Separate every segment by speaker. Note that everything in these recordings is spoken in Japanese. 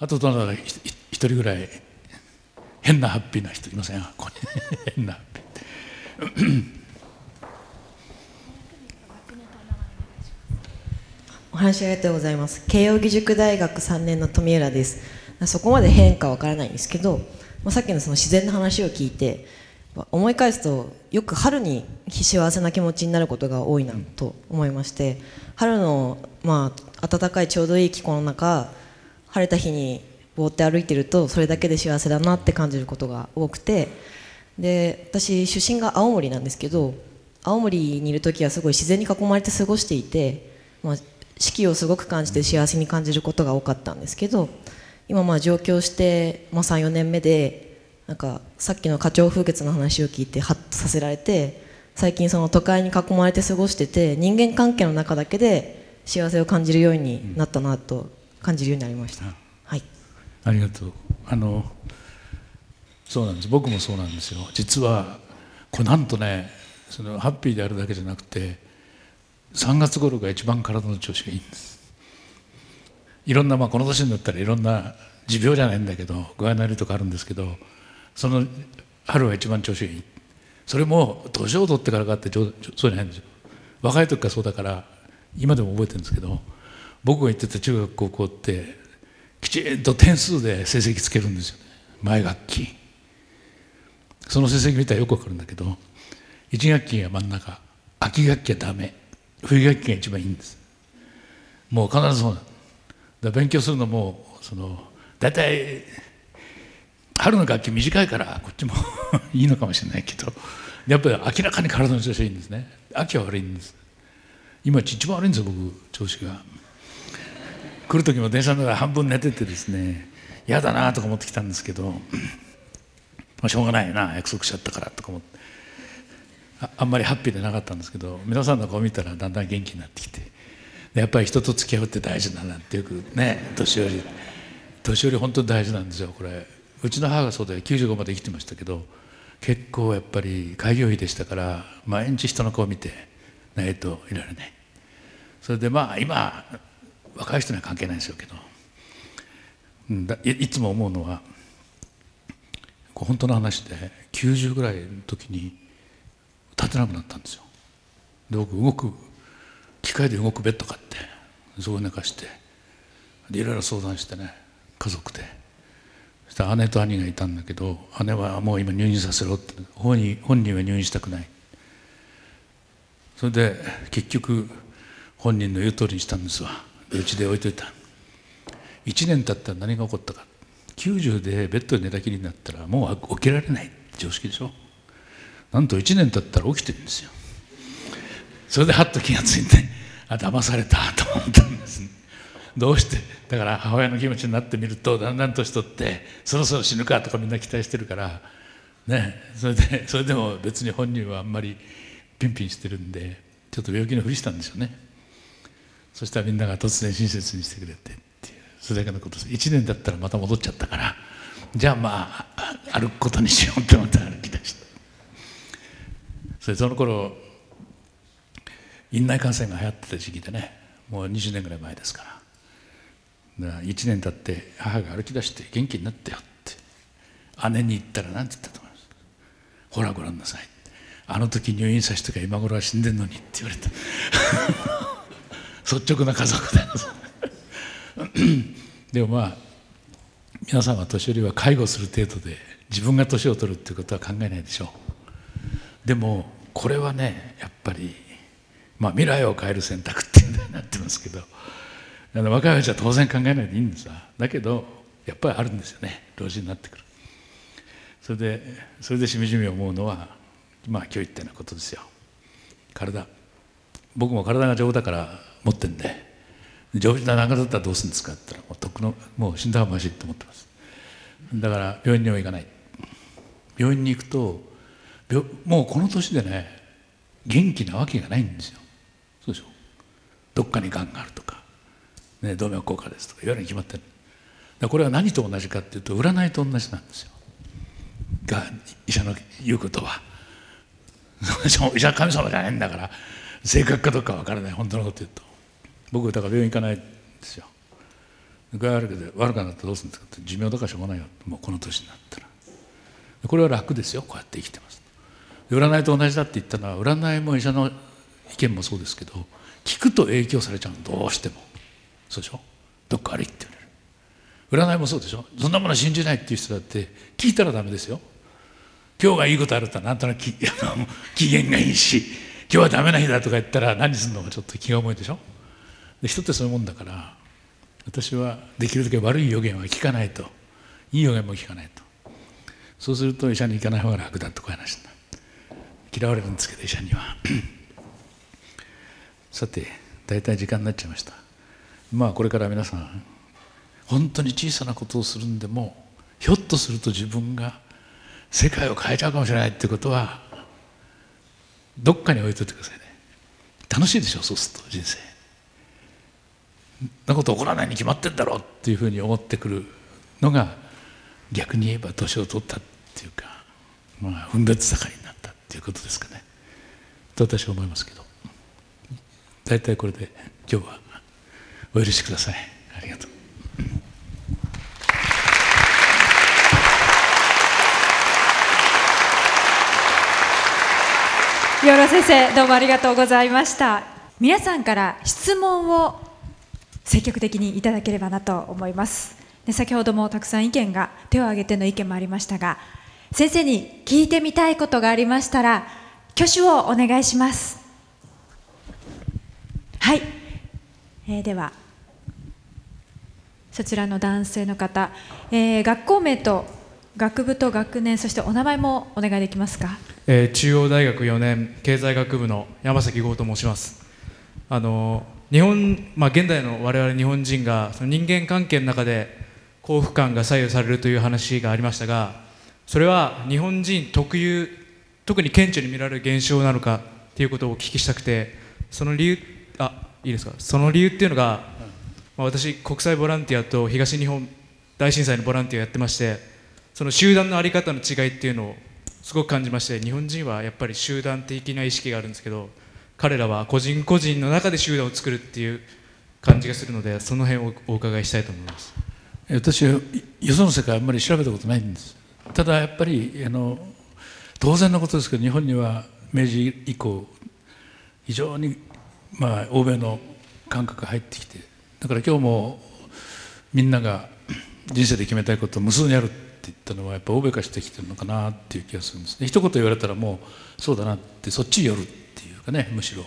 Speaker 1: あとどなたか一人ぐらい変なハッピーな人いません？ここに。変なハッピー。
Speaker 2: お話ありがとうございます。慶應義塾大学3年の富浦です。そこまで変化はわからないんですけど、まあ、さっきのその自然の話を聞いて思い返すとよく春に幸せな気持ちになることが多いなと思いまして春のまあ暖かいちょうどいい気候の中晴れた日にぼーって歩いてるとそれだけで幸せだなって感じることが多くてで私出身が青森なんですけど青森にいる時はすごい自然に囲まれて過ごしていて、まあ、四季をすごく感じて幸せに感じることが多かったんですけど今まあ上京して、ま、34年目でなんかさっきの花鳥風月の話を聞いてハッとさせられて最近その都会に囲まれて過ごしてて人間関係の中だけで幸せを感じるようになったなと感じるようになりました、はい。
Speaker 1: ありがとう。あのそうなんです。僕もそうなんですよ。実はこれなんとねそのハッピーであるだけじゃなくて3月頃が一番体の調子がいいんです。いろんなまあこの年になったらいろんな持病じゃないんだけど具合の悪いとかあるんですけどその春は一番調子がいい。それも年を取ってからかってそうじゃないんですよ。若い時からそうだから今でも覚えてるんですけど僕が行ってた中学高校ってきちんと点数で成績つけるんですよね。前学期。その成績見たらよくわかるんだけど1学期が真ん中。秋学期はダメ。冬学期が一番いいんです。もう必ずそうなんだ勉強するのもその大体春の学期短いからこっちも いいのかもしれないけどやっぱり明らかに体の調子がいいんですね。秋は悪いんです。今一番悪いんですよ僕調子が。来る時も電車の中で半分寝ててですね嫌だなとか思ってきたんですけど、まあ、しょうがないな約束しちゃったからとか思ってああんまりハッピーでなかったんですけど皆さんの顔見たらだんだん元気になってきてやっぱり人と付き合うって大事だなってよくね年寄り年寄り本当に大事なんですよこれ。うちの母がそうで95まで生きてましたけど結構やっぱり開業医でしたから毎日人の顔見てないといられない。それでまあ今若い人には関係ないんでしょうけど、いつも思うのは本当の話で90ぐらいの時に立てなくなったんですよ。で僕動く機械で動くベッド買ってそこ寝かしてでいろいろ相談してね家族で。そした姉と兄がいたんだけど姉はもう今入院させろって本人本人は入院したくない。それで結局本人の言う通りにしたんですわ。うちで置いといた。1年経ったら何が起こったか。90でベッドで寝たきりになったらもう起きられない。常識でしょ。なんと1年経ったら起きてるんですよ。それでハッと気がついてあ騙された。と思ったんですどうして？だから母親の気持ちになってみるとだんだん年取ってそろそろ死ぬかとかみんな期待してるからね。それでそれでも別に本人はあんまりピンピンしてるんでちょっと病気のふりしたんでしょうね。そしたらみんなが突然親切にしてくれてっていう。それだけのことです。1年だったらまた戻っちゃったから。じゃあまあ歩くことにしようってまた歩き出したそれその頃院内感染が流行ってた時期でね。もう20年ぐらい前ですから。だから1年経って母が歩き出して元気になったよって。姉に言ったら何て言ったと思います？ほらご覧なさいあの時入院させてか今頃は死んでんのにって言われた。率直な家族だでもまあ皆さんは年寄りは介護する程度で自分が年を取るっていうことは考えないでしょう。でもこれはねやっぱりまあ、未来を変える選択っていうのになってますけど。あの若いうちは当然考えないでいいんですだけどやっぱりあるんですよね。老人になってくる。それでそれでしみじみ思うのはまあ教育っていうようなことですよ。体。僕も体が丈夫だから持ってんで。丈夫な長だったらどうするんですかって言ったらもうとっくのもう死んだ方がましいと思ってます。だから病院には行かない。病院に行くともうこの年でね元気なわけがないんですよ。そうでしょ？どっかにがんがあるとか、ね、動脈硬化ですとかいわゆるに決まってるこれは何と同じかっていうと占いと同じなんですよ。が医者の言うことは。医者は神様じゃないんだから正確かどうかわからない本当のこと言うと。僕だから病院行かないんですよ。具合悪くて悪くなったらどうするんですかって。寿命だからしょうがないよ。もうこの年になったら。これは楽ですよ。こうやって生きてます。占いと同じだって言ったのは占いも医者の意見もそうですけど聞くと影響されちゃうどうしても。そうでしょ？どっか悪いって言われる占いもそうでしょ？そんなもの信じないっていう人だって聞いたらダメですよ。今日がいいことあるとなんとなく機嫌がいいし今日はダメな日だとか言ったら何するのかちょっと気が重いでしょ？人ってそういうもんだから私はできるだけ悪い予言は聞かないと。いい予言も聞かないと。そうすると医者に行かない方が楽だとか話にな嫌われるんですけど医者には。さて大体時間になっちゃいました。まあこれから皆さん本当に小さなことをするんでもひょっとすると自分が世界を変えちゃうかもしれないってことはどっかに置いといてくださいね。楽しいでしょそうすると人生。なこと起こらないに決まってんだろうっていうふうに思ってくるのが逆に言えば年を取ったっていうかまあ分別境になったっていうことですかね。と私は思いますけど。大体これで今日はお許しください。ありがとう。
Speaker 3: 養老先生どうもありがとうございました。皆さんから質問を積極的にいただければなと思います。で先ほどもたくさん意見が手を挙げての意見もありましたが先生に聞いてみたいことがありましたら挙手をお願いします。はい、えー、ではそちらの男性の方、えー、学校名と学部と学年そしてお名前もお願いできますか、
Speaker 4: えー、中央大学4年経済学部の山崎剛と申します。あの日本、まあ、現代の我々日本人がその人間関係の中で幸福感が左右されるという話がありましたがそれは日本人特有特に顕著に見られる現象なのかということをお聞きしたくてその理由あいいですか？その理由っていうのが、まあ、私国際ボランティアと東日本大震災のボランティアをやってましてその集団の在り方の違いっていうのをすごく感じまして日本人はやっぱり集団的な意識があるんですけど彼らは個人個人の中で集団を作るっていう感じがするのでその辺をお伺いしたいと思います。
Speaker 1: 私はよその世界あんまり調べたことないんです。ただやっぱりあの当然のことですけど日本には明治以降非常にまあ欧米の感覚が入ってきてだから今日もみんなが人生で決めたいことを無数にあるって言ったのはやっぱ欧米化してきてるのかなっていう気がするんです。ね一言言われたらもうそうだなってそっち寄る。っていうかねむしろ。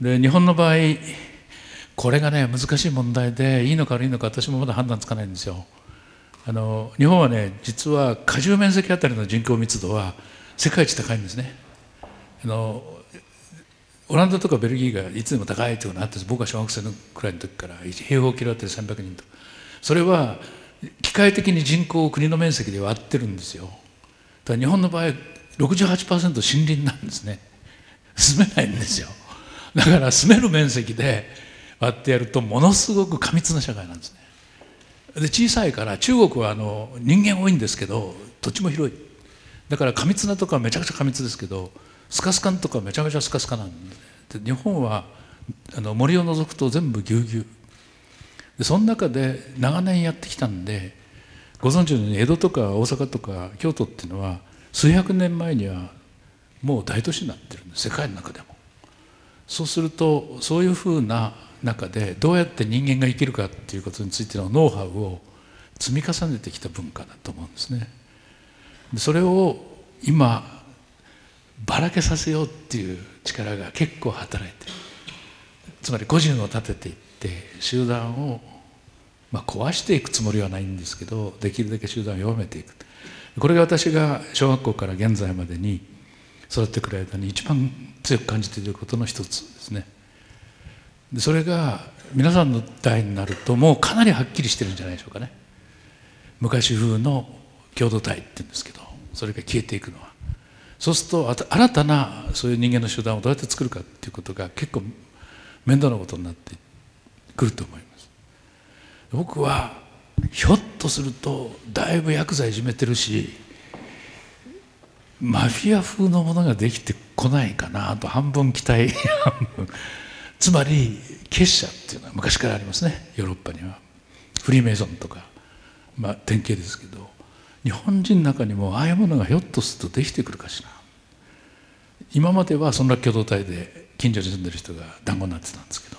Speaker 1: で日本の場合これがね難しい問題でいいのか悪いのか私もまだ判断つかないんですよ。あの日本はね実は過重面積あたりの人口密度は世界一高いんですね。あのオランダとかベルギーがいつでも高いというのがあって僕は小学生のくらいの時から平方キロあたり300人と。それは機械的に人口を国の面積で割ってるんですよ。だ日本の場合68%森林なんですね。住めないんですよ。だから住める面積で割ってやるとものすごく過密な社会なんですね。で小さいから中国はあの人間多いんですけど土地も広い。だから過密なとこはめちゃくちゃ過密ですけどスカスカのとこはめちゃめちゃスカスカなんで日本はあの森を除くと全部ぎゅうぎゅう。でその中で長年やってきたんでご存知のように江戸とか大阪とか京都っていうのは数百年前にはもう大都市になってる世界の中でも。そうするとそういうふうな中でどうやって人間が生きるかっていうことについてのノウハウを積み重ねてきた文化だと思うんですね。それを今ばらけさせようっていう力が結構働いてる。つまり個人を立てていって集団を、まあ、壊していくつもりはないんですけどできるだけ集団を弱めていく。これが私が小学校から現在までに育ってくる間に一番強く感じていることの一つですね。でそれが皆さんの代になるともうかなりはっきりしてるんじゃないでしょうかね。昔風の共同体っていうんですけどそれが消えていくのは。そうすると新たなそういう人間の集団をどうやって作るかっていうことが結構面倒なことになってくると思います。僕はひょっとするとだいぶ薬剤いじめてるしマフィア風のものができてこないかなと半分期待。つまり結社っていうのは昔からありますね。ヨーロッパには。フリーメイソンとか、まあ、典型ですけど。日本人の中にもああいうものがひょっとするとできてくるかしら。今まではそんな共同体で近所に住んでる人が団子になってたんですけど。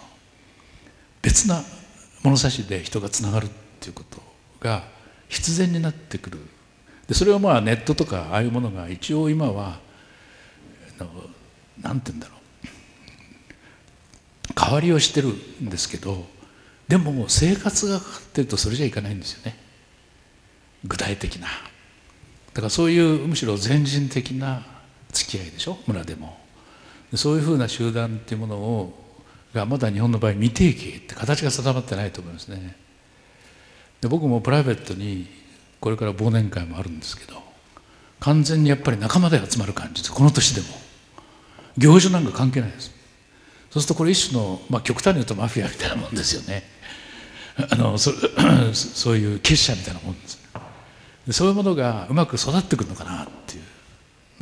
Speaker 1: 別な物差しで人がつながるっていうことが必然になってくるでそれはまあネットとかああいうものが一応今は何て言うんだろう。代わりをしてるんですけどでも生活がかかってるとそれじゃいかないんですよね。具体的な。だからそういうむしろ全人的な付き合いでしょ？村でも。そういうふうな集団っていうものをがまだ日本の場合未定型って形が定まってないと思いますね。で僕もプライベートにこれから忘年会もあるんですけど完全にやっぱり仲間で集まる感じです。この年でも。行事なんか関係ないです。そうするとこれ一種の、まあ、極端に言うとマフィアみたいなもんですよね。あのそ そういう結社みたいなもんです。そういうものがうまく育ってくるのかなっていう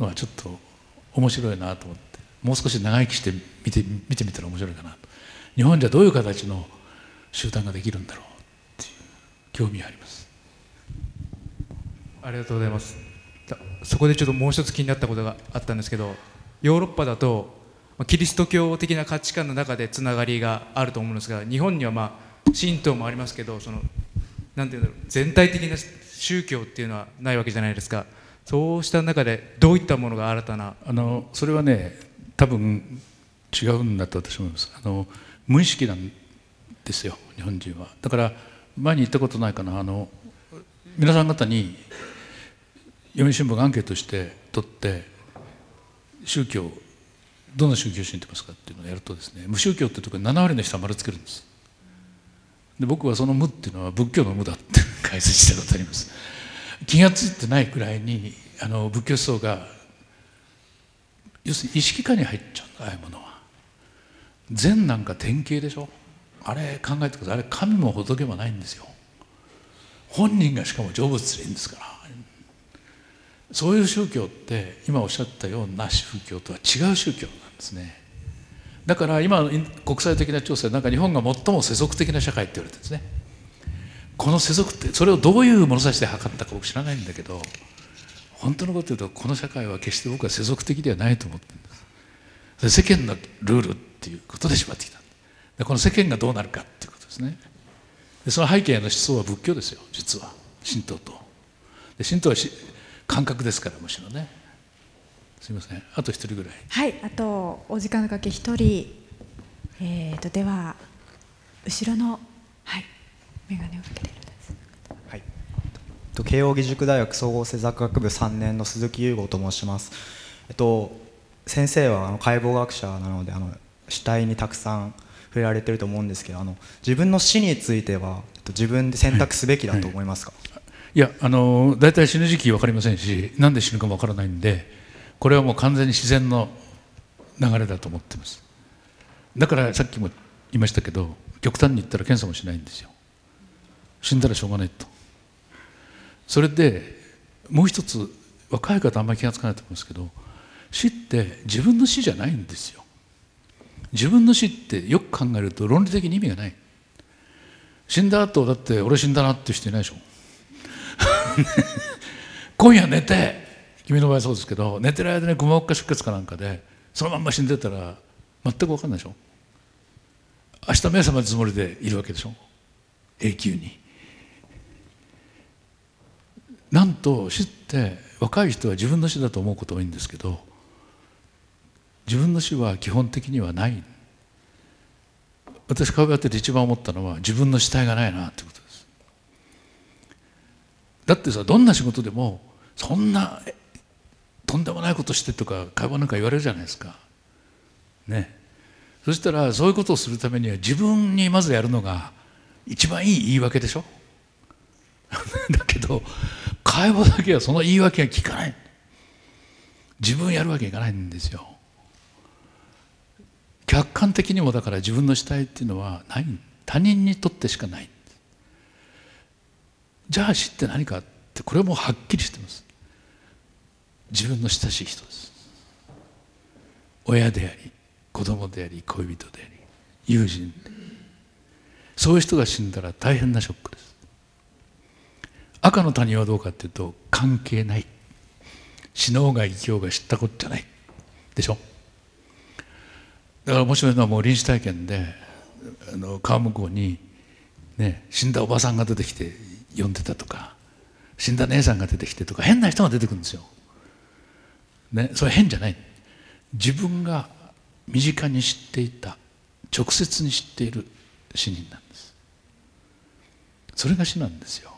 Speaker 1: のはちょっと面白いなと思ってもう少し長生きして見て見てみたら面白いかなと。日本じゃどういう形の集団ができるんだろうっていう興味があります。
Speaker 4: ありがとうございます。そこでちょっともう一つ気になったことがあったんですけどヨーロッパだとキリスト教的な価値観の中でつながりがあると思うんですが日本にはまあ神道もありますけどそのなんていうんだろう全体的な宗教っていうのはないわけじゃないですか。そうした中でどういったものが新たな？
Speaker 1: あのそれはね多分違うんだと私は思います。あの無意識なんですよ日本人は。だから前に言ったことないかな。あの皆さん方に読売新聞がアンケートして取って宗教どんな宗教を信じてますかっていうのをやるとですね無宗教ってところに7割の人は丸つけるんです。で僕はその無っていうのは仏教の無だって解説したことあります。気が付いてないくらいにあの仏教思想が要するに意識化に入っちゃうああいうものは。善なんか典型でしょ？あれ考えてください。あれ神も仏もないんですよ。本人がしかも成仏すればいいんですから。そういう宗教って今おっしゃったような宗教とは違う宗教なんですね。だから今の国際的な調査でなんか日本が最も世俗的な社会って言われてるんですね。この世俗ってそれをどういう物差しで測ったか僕知らないんだけど本当のこと言うとこの社会は決して僕は世俗的ではないと思ってるんです。世間のルールっていうことで縛ってきたでこの世間がどうなるかっていうことですね。でその背景の思想は仏教ですよ実は。神道と。で神道は感覚ですからむしろね。すみません。あと一人ぐらい。
Speaker 3: はいあとお時間のかけ一人。えーとでは後ろのはい眼鏡をかけている
Speaker 5: はい。慶應義塾大学総合政策学部3年の鈴木優吾と申します。えっと先生はあの解剖学者なのであの死体にたくさん触れられてると思うんですけどあの自分の死については、えっと、自分で選択すべきだと思いますか、はい
Speaker 1: はいいやあの大体死ぬ時期分かりませんし何で死ぬかも分からないんでこれはもう完全に自然の流れだと思ってます。だからさっきも言いましたけど極端に言ったら検査もしないんですよ。死んだらしょうがないと。それでもう一つ若い方あんまり気が付かないと思いますけど死って自分の死じゃないんですよ。自分の死ってよく考えると論理的に意味がない。死んだ後だって俺死んだなって人いないでしょ。今夜寝て君の場合そうですけど寝てる間にくも膜下出血かなんかでそのまんま死んでたら全く分かんないでしょ？明日目覚めるつもりでいるわけでしょ？永久に。なんと死って若い人は自分の死だと思うこと多いんですけど自分の死は基本的にはない。私顔やってて一番思ったのは自分の死体がないなってこと。だってさどんな仕事でもそんなとんでもないことしてとか会話なんか言われるじゃないですか。ね。そしたらそういうことをするためには自分にまずやるのが一番いい言い訳でしょ。だけど会話だけはその言い訳が聞かない。自分やるわけいかないんですよ。客観的にもだから自分の死体っていうのはない。他人にとってしかない。じゃあ死って何かってこれはもうはっきりしてます。自分の親しい人です。親であり子供であり恋人であり友人そういう人が死んだら大変なショックです。赤の他人はどうかっていうと関係ない。死のうが生きようが知ったことじゃない。でしょ？だから面白いのはもう臨死体験であの川向こうに、ね、死んだおばさんが出てきて呼んでたとか死んだ姉さんが出てきてとか変な人が出てくるんですよ。ね、それ変じゃない。自分が身近に知っていた直接に知っている死人なんです。それが死なんですよ。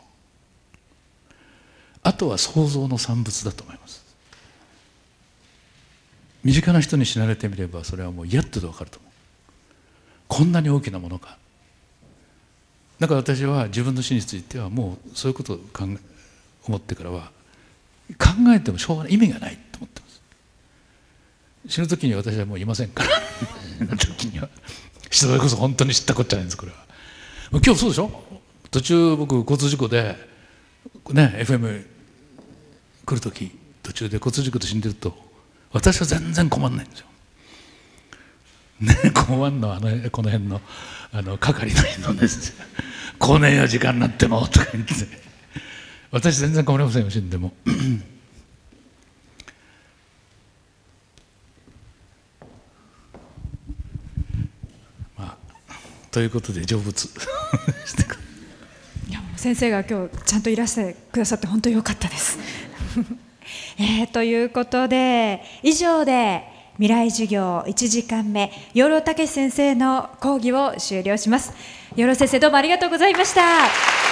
Speaker 1: あとは想像の産物だと思います。身近な人に死なれてみればそれはもう嫌って分かると思う。こんなに大きなものか。だから私は自分の死についてはもうそういうことを考え思ってからは考えてもしょうがない意味がないと思ってます。死ぬ時に私はもういませんから 死ぬ時には。それこそ本当に知ったこっちゃないんですこれは。今日そうでしょ？途中僕交通事故でね FM 来る時途中で交通事故で死んでると私は全然困んないんですよ。ね困んのあのこの辺のあの係の人です。来ねえよ時間になってもとか言って。私全然困りませんよ死んでも。まあということで成仏。し て
Speaker 3: いや先生が今日ちゃんといらしてくださって本当に良かったです。えーということで以上で未来授業1時間目養老孟先生の講義を終了します。養老先生どうもありがとうございました。